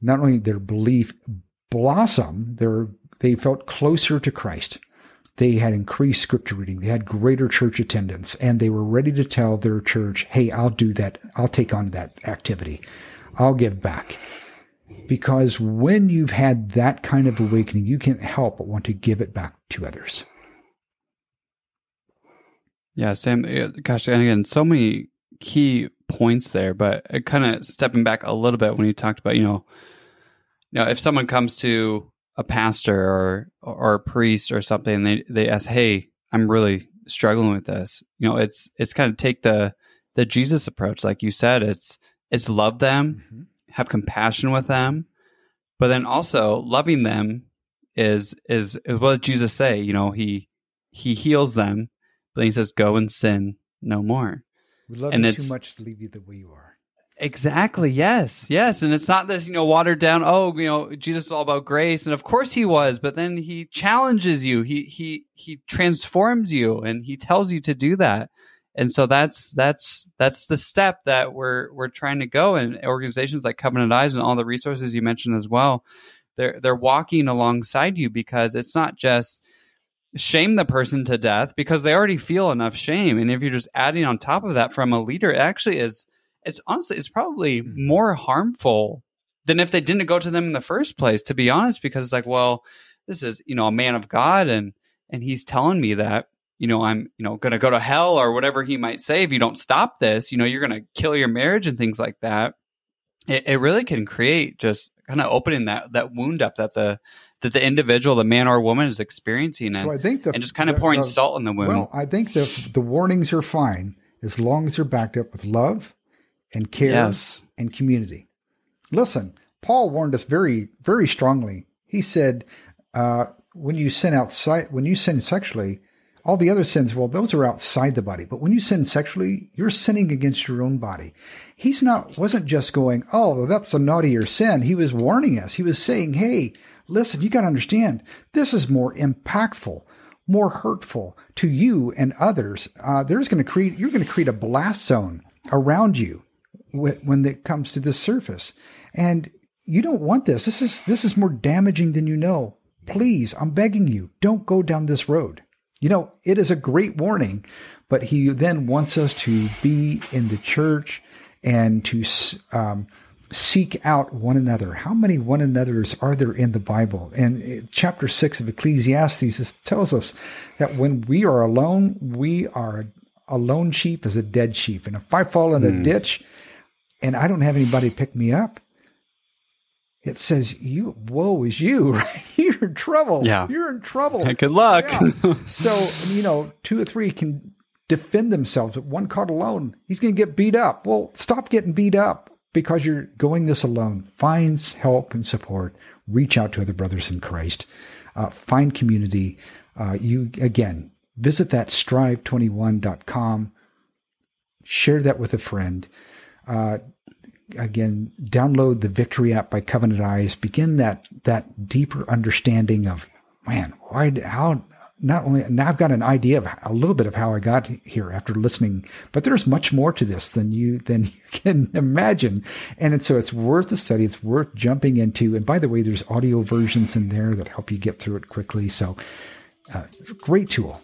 not only their belief blossom their they felt closer to christ. They had increased scripture reading. They had greater church attendance and they were ready to tell their church hey i'll do that. I'll take on that activity. I'll give back. Because when you've had that kind of awakening, you can't help but want to give it back to others. Yeah, Sam, gosh, and again, so many key points there, but kind of stepping back a little bit when you talked about, you know, you know, if someone comes to a pastor or or a priest or something, and they they ask, "Hey, I'm really struggling with this," you know, it's it's kind of take the the Jesus approach, like you said. It's it's love them, mm-hmm have compassion with them, but then also loving them is is is what Jesus say? You know, he he heals them, but he says, "Go and sin no more." We love and you too much to leave you the way you are. Exactly. Yes. Yes. And it's not this, you know, watered down. Oh, you know, Jesus is all about grace, and of course he was. But then he challenges you. He he he transforms you, and he tells you to do that and so that's that's that's the step that we're we're trying to go and organizations like covenant eyes and all the resources you mentioned as well they're they're walking alongside you because it's not just shame the person to death because they already feel enough shame and if you're just adding on top of that from a leader it actually is it's honestly it's probably hmm. more harmful than if they didn't go to them in the first place to be honest because it's like well this is you know a man of god and and he's telling me that you know, I'm, you know, going to go to hell or whatever he might say if you don't stop this, you know, you're going to kill your marriage and things like that. It, it really can create just kind of opening that that wound up that the that the individual, the man or woman, is experiencing, and, so I think the, and just kind of pouring the, salt in the wound. Well, I think the the warnings are fine as long as they're backed up with love and care yes. and community. Listen, Paul warned us very very strongly. He said, uh, "When you sin outside, when you sin sexually." All the other sins, well, those are outside the body. But when you sin sexually, you're sinning against your own body. He's not, wasn't just going, oh, that's a naughtier sin. He was warning us. He was saying, hey, listen, you got to understand, this is more impactful, more hurtful to you and others. Uh, there's going to create, you're going to create a blast zone around you when it comes to this surface. And you don't want this. This is, this is more damaging than you know. Please, I'm begging you, don't go down this road. You know, it is a great warning, but he then wants us to be in the church and to um, seek out one another. How many one another's are there in the Bible? And chapter six of Ecclesiastes tells us that when we are alone, we are a lone sheep as a dead sheep. And if I fall in a mm. ditch and I don't have anybody pick me up, it says you woe is you right you're in trouble yeah you're in trouble and good luck yeah. so you know two or three can defend themselves but one caught alone he's going to get beat up well stop getting beat up because you're going this alone find help and support reach out to other brothers in christ uh, find community uh, you again visit that strive21.com share that with a friend uh, again, download the Victory app by Covenant Eyes. Begin that that deeper understanding of man, why, how. Not only now, I've got an idea of a little bit of how I got here after listening, but there's much more to this than you than you can imagine, and so it's worth the study. It's worth jumping into. And by the way, there's audio versions in there that help you get through it quickly. So, uh, great tool.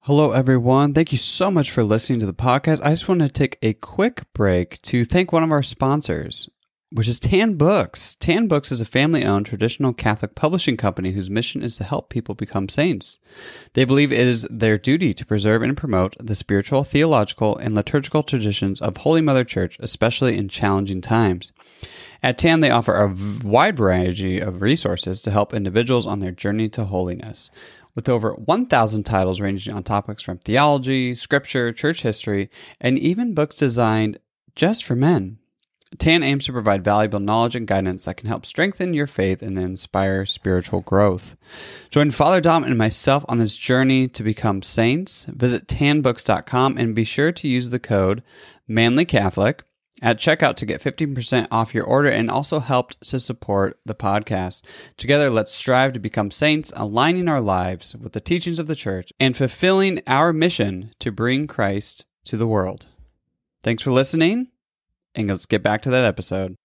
Hello, everyone. Thank you so much for listening to the podcast. I just want to take a quick break to thank one of our sponsors, which is Tan Books. Tan Books is a family owned traditional Catholic publishing company whose mission is to help people become saints. They believe it is their duty to preserve and promote the spiritual, theological, and liturgical traditions of Holy Mother Church, especially in challenging times. At TAN, they offer a wide variety of resources to help individuals on their journey to holiness. With over 1,000 titles ranging on topics from theology, scripture, church history, and even books designed just for men. TAN aims to provide valuable knowledge and guidance that can help strengthen your faith and inspire spiritual growth. Join Father Dom and myself on this journey to become saints. Visit tanbooks.com and be sure to use the code MANLYCatholic at checkout to get 15% off your order and also helped to support the podcast. Together, let's strive to become saints, aligning our lives with the teachings of the church and fulfilling our mission to bring Christ to the world. Thanks for listening and let's get back to that episode.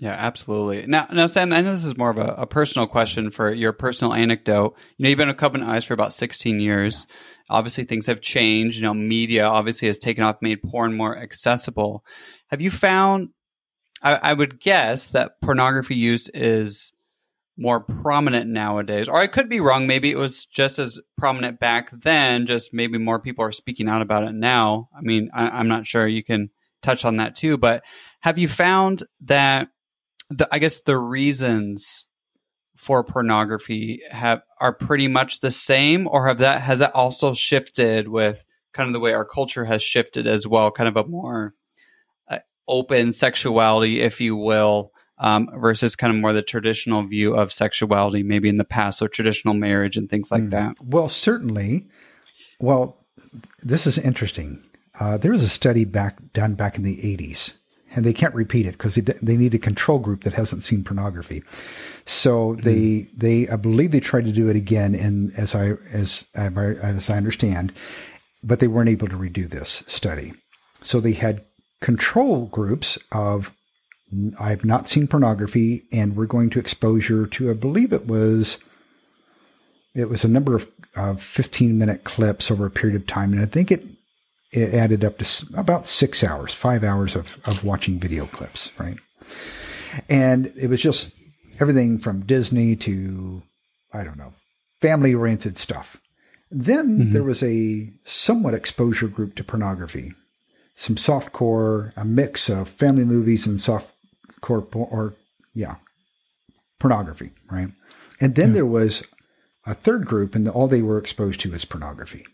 Yeah, absolutely. Now, now, Sam, I know this is more of a, a, personal question for your personal anecdote. You know, you've been a Covenant Eyes for about 16 years. Obviously, things have changed. You know, media obviously has taken off, made porn more accessible. Have you found, I, I would guess that pornography use is more prominent nowadays. Or I could be wrong. Maybe it was just as prominent back then, just maybe more people are speaking out about it now. I mean, I, am not sure. You can touch on that too. But have you found that the, I guess the reasons for pornography have are pretty much the same or have that has that also shifted with kind of the way our culture has shifted as well kind of a more uh, open sexuality if you will um, versus kind of more the traditional view of sexuality, maybe in the past, or traditional marriage and things like mm. that? Well, certainly. Well, this is interesting. Uh, there was a study back done back in the 80s, and they can't repeat it because they, they need a control group that hasn't seen pornography. So mm. they they I believe they tried to do it again, and as I as as I understand, but they weren't able to redo this study. So they had control groups of I've not seen pornography, and we're going to exposure to, I believe it was, it was a number of uh, 15 minute clips over a period of time, and I think it it added up to about six hours, five hours of of watching video clips, right? And it was just everything from Disney to I don't know, family oriented stuff. Then mm-hmm. there was a somewhat exposure group to pornography, some soft core, a mix of family movies and soft corp or yeah, pornography, right? And then mm. there was a third group, and all they were exposed to was pornography.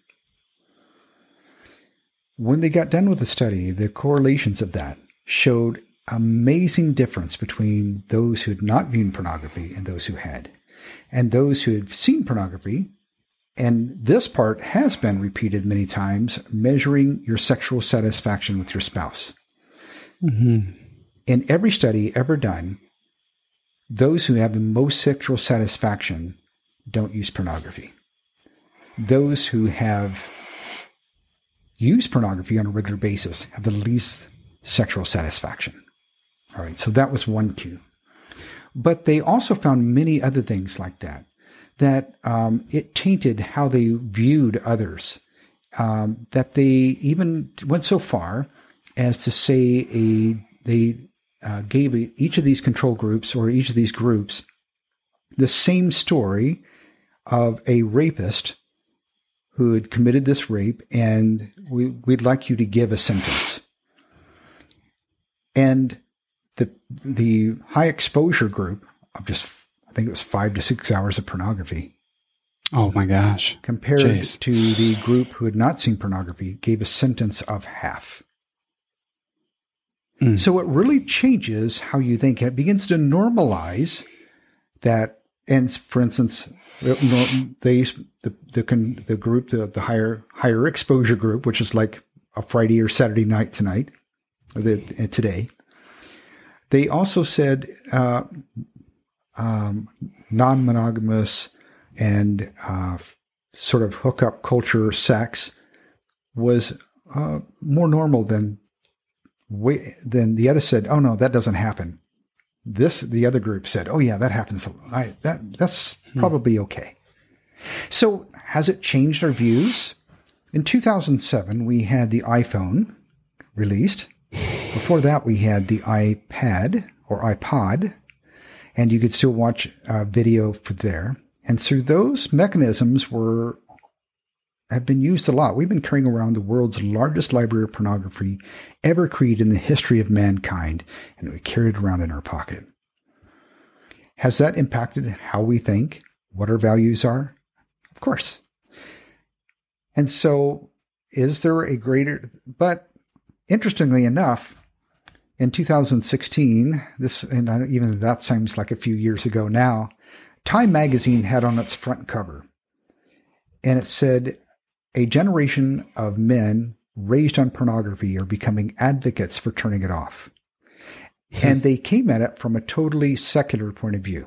When they got done with the study, the correlations of that showed amazing difference between those who had not viewed pornography and those who had. And those who had seen pornography, and this part has been repeated many times, measuring your sexual satisfaction with your spouse. Mm-hmm. In every study ever done, those who have the most sexual satisfaction don't use pornography. Those who have used pornography on a regular basis have the least sexual satisfaction. All right, so that was one cue. But they also found many other things like that, that um, it tainted how they viewed others, um, that they even went so far as to say a they uh, gave each of these control groups or each of these groups the same story of a rapist who had committed this rape, and we, we'd like you to give a sentence. And the the high exposure group of just I think it was five to six hours of pornography. Oh my gosh! Compared Jeez. to the group who had not seen pornography, gave a sentence of half. Mm. So it really changes how you think. It begins to normalize that. And for instance, they the the the group the, the higher higher exposure group, which is like a Friday or Saturday night tonight, or the, uh, today. They also said uh, um, non monogamous and uh, sort of hookup culture sex was uh, more normal than Then the other said, "Oh no, that doesn't happen." This the other group said, "Oh yeah, that happens. I, that that's hmm. probably okay." So has it changed our views? In 2007, we had the iPhone released. Before that, we had the iPad or iPod, and you could still watch uh, video for there. And so those mechanisms were have been used a lot. We've been carrying around the world's largest library of pornography ever created in the history of mankind, and we carry it around in our pocket. Has that impacted how we think, what our values are? Of course. And so, is there a greater, but interestingly enough, in 2016, this, and even that seems like a few years ago now, Time magazine had on its front cover, and it said, A generation of men raised on pornography are becoming advocates for turning it off. and they came at it from a totally secular point of view.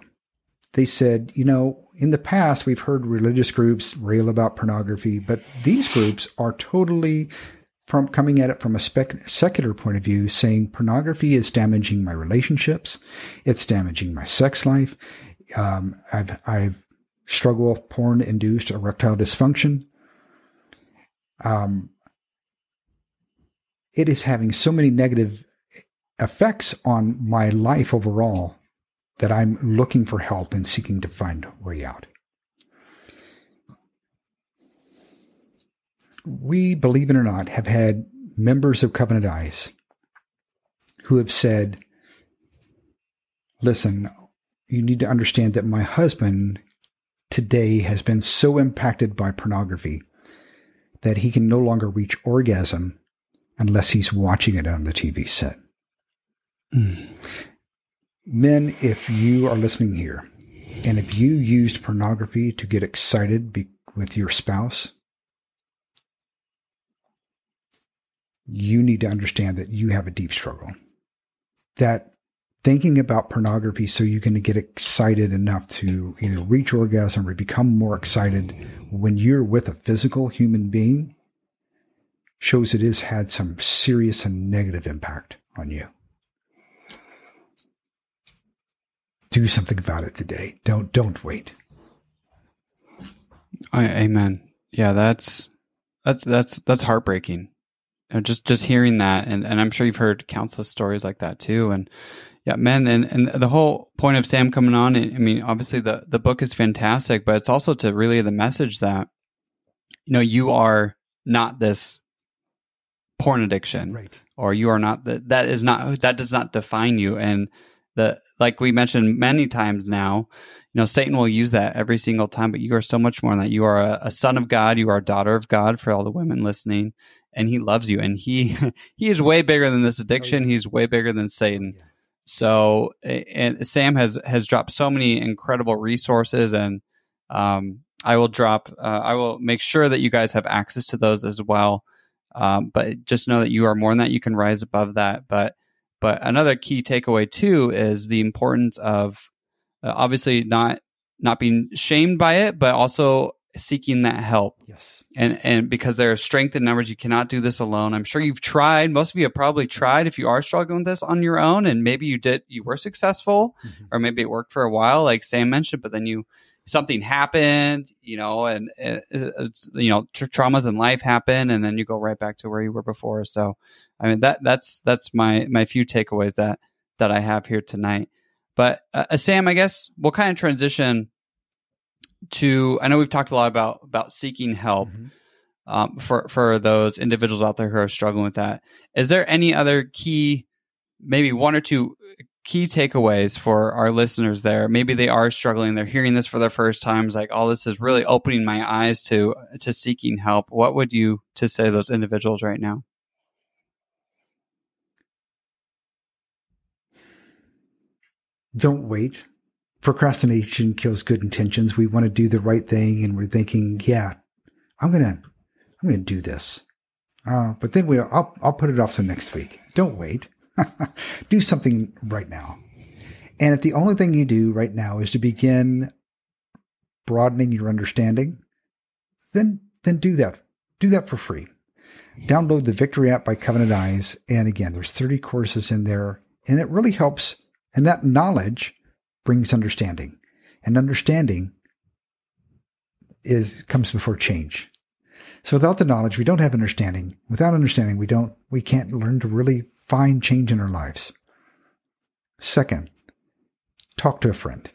They said, you know, in the past, we've heard religious groups rail about pornography, but these groups are totally from coming at it from a spec- secular point of view, saying pornography is damaging my relationships, it's damaging my sex life. Um, I've I've struggled with porn-induced erectile dysfunction. Um, it is having so many negative effects on my life overall that I'm looking for help and seeking to find a way out. We, believe it or not, have had members of Covenant Eyes who have said, listen, you need to understand that my husband today has been so impacted by pornography that he can no longer reach orgasm unless he's watching it on the TV set. Mm. Men, if you are listening here, and if you used pornography to get excited be- with your spouse, you need to understand that you have a deep struggle. That thinking about pornography so you can get excited enough to either reach orgasm or become more excited when you're with a physical human being shows it has had some serious and negative impact on you. Do something about it today. Don't don't wait. I, amen. Yeah, that's that's that's that's heartbreaking. Just just hearing that, and, and I'm sure you've heard countless stories like that too. And yeah, men, and and the whole point of Sam coming on. I mean, obviously the the book is fantastic, but it's also to relay the message that you know you are not this porn addiction right or you are not that that is not that does not define you and the like we mentioned many times now you know satan will use that every single time but you are so much more than that you are a, a son of god you are a daughter of god for all the women listening and he loves you and he he is way bigger than this addiction oh, yeah. he's way bigger than satan yeah. So and sam has has dropped so many incredible resources and um i will drop uh, i will make sure that you guys have access to those as well um, but just know that you are more than that. You can rise above that. But but another key takeaway too is the importance of uh, obviously not not being shamed by it, but also seeking that help. Yes. And and because there are strength in numbers, you cannot do this alone. I'm sure you've tried. Most of you have probably tried if you are struggling with this on your own, and maybe you did you were successful, mm-hmm. or maybe it worked for a while, like Sam mentioned, but then you something happened, you know, and, uh, you know, tra- traumas in life happen, and then you go right back to where you were before. So, I mean, that that's that's my my few takeaways that that I have here tonight. But uh, uh, Sam, I guess we'll kind of transition to. I know we've talked a lot about about seeking help. Mm-hmm. Um, for for those individuals out there who are struggling with that, is there any other key, maybe one or two key takeaways for our listeners there maybe they are struggling they're hearing this for the first time it's like all oh, this is really opening my eyes to to seeking help what would you to say to those individuals right now don't wait procrastination kills good intentions we want to do the right thing and we're thinking yeah i'm gonna i'm gonna do this uh, but then we I'll, I'll put it off to next week don't wait do something right now. And if the only thing you do right now is to begin broadening your understanding, then then do that. Do that for free. Download the Victory app by Covenant Eyes. And again, there's 30 courses in there, and it really helps. And that knowledge brings understanding. And understanding is comes before change. So without the knowledge, we don't have understanding. Without understanding, we don't we can't learn to really find change in our lives. Second, talk to a friend.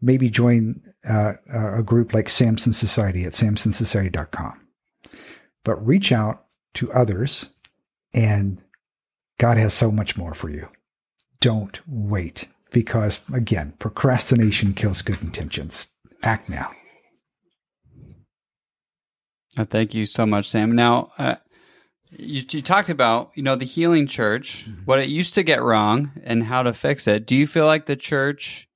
Maybe join uh, a group like Samson Society at samsonsociety.com. But reach out to others, and God has so much more for you. Don't wait. Because, again, procrastination kills good intentions. Act now. Uh, thank you so much, Sam. Now, uh, you, you, talked about you know the healing church, mm-hmm. what it used to get wrong, and how to fix it. Do you feel like the church?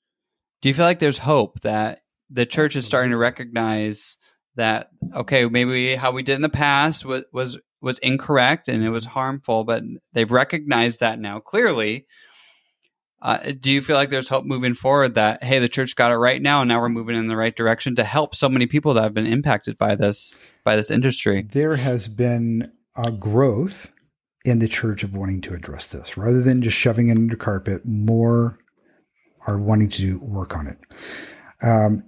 Do you feel like there's hope that the church is starting to recognize that okay, maybe how we did in the past was was was incorrect and it was harmful, but they've recognized that now clearly. Uh, do you feel like there's hope moving forward that hey, the church got it right now, and now we're moving in the right direction to help so many people that have been impacted by this by this industry? There has been a growth in the church of wanting to address this, rather than just shoving it under carpet. More are wanting to work on it. Um,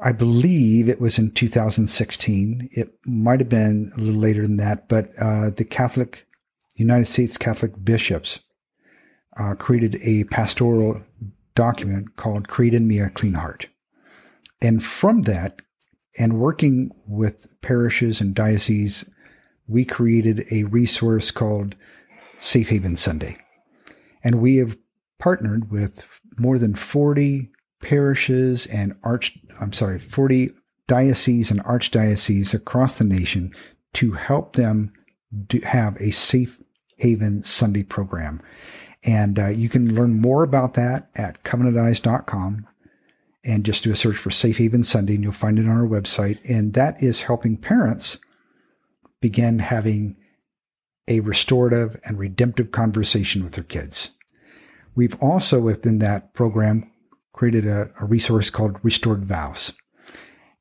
I believe it was in 2016. It might have been a little later than that, but uh, the Catholic, United States Catholic bishops uh, created a pastoral document called Create in Me a Clean Heart. And from that, and working with parishes and dioceses, we created a resource called Safe Haven Sunday. And we have partnered with more than 40 parishes and arch, I'm sorry, 40 dioceses and archdioceses across the nation to help them do, have a safe haven Sunday program. And uh, you can learn more about that at covenanteyes.com and just do a search for Safe Haven Sunday and you'll find it on our website. And that is helping parents begin having a restorative and redemptive conversation with their kids. We've also, within that program, created a, a resource called Restored Vows.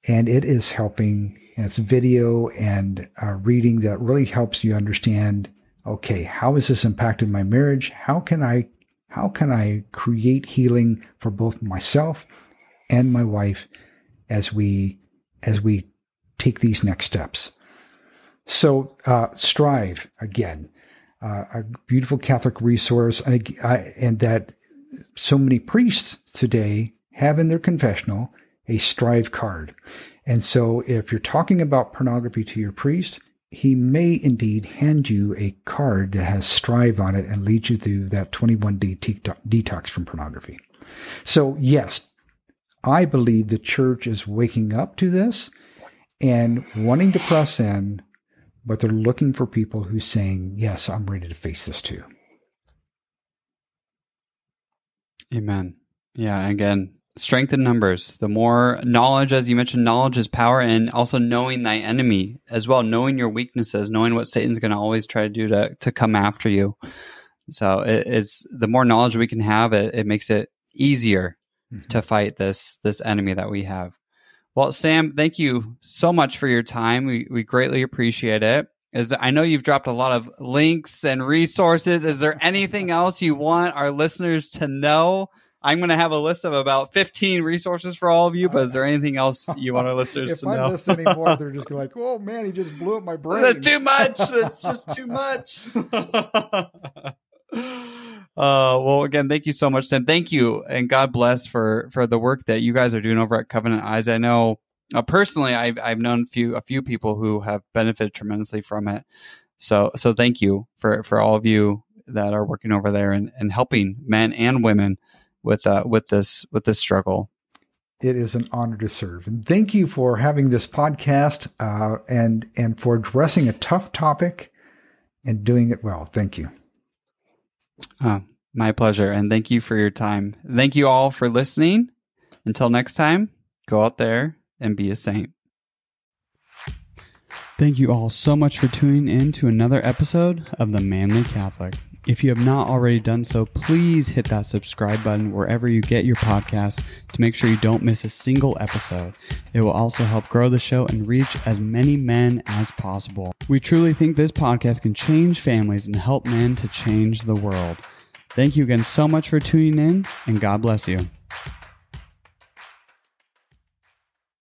And it is helping, and it's video and reading that really helps you understand okay, how has this impacted my marriage? How can I how can I create healing for both myself and my wife as we as we take these next steps? So uh, strive again, uh, a beautiful Catholic resource, and, uh, and that so many priests today have in their confessional a strive card. And so if you're talking about pornography to your priest, he may indeed hand you a card that has strive on it and lead you through that 21 day detox from pornography. So yes, I believe the church is waking up to this and wanting to press in, but they're looking for people who's saying, yes, I'm ready to face this too. Amen. Yeah. Again, strength in numbers. The more knowledge, as you mentioned, knowledge is power, and also knowing thy enemy as well, knowing your weaknesses, knowing what Satan's going to always try to do to to come after you. So it is the more knowledge we can have, it, it makes it easier mm-hmm. to fight this this enemy that we have. Well, Sam, thank you so much for your time. We we greatly appreciate it. Is I know you've dropped a lot of links and resources. Is there anything else you want our listeners to know? I'm going to have a list of about 15 resources for all of you, but is there anything else you want our listeners if to I know? If I miss any more, they're just like, oh man, he just blew up my brain. That's too much. That's just too much. uh, well, again, thank you so much, Sam. Thank you, and God bless for for the work that you guys are doing over at Covenant Eyes. I know uh, personally, I've I've known a few a few people who have benefited tremendously from it. So so thank you for for all of you that are working over there and, and helping men and women with uh, with this with this struggle. It is an honor to serve, and thank you for having this podcast uh, and and for addressing a tough topic and doing it well. Thank you. Uh, my pleasure, and thank you for your time. Thank you all for listening. Until next time, go out there and be a saint. Thank you all so much for tuning in to another episode of The Manly Catholic. If you have not already done so, please hit that subscribe button wherever you get your podcast to make sure you don't miss a single episode. It will also help grow the show and reach as many men as possible. We truly think this podcast can change families and help men to change the world. Thank you again so much for tuning in, and God bless you.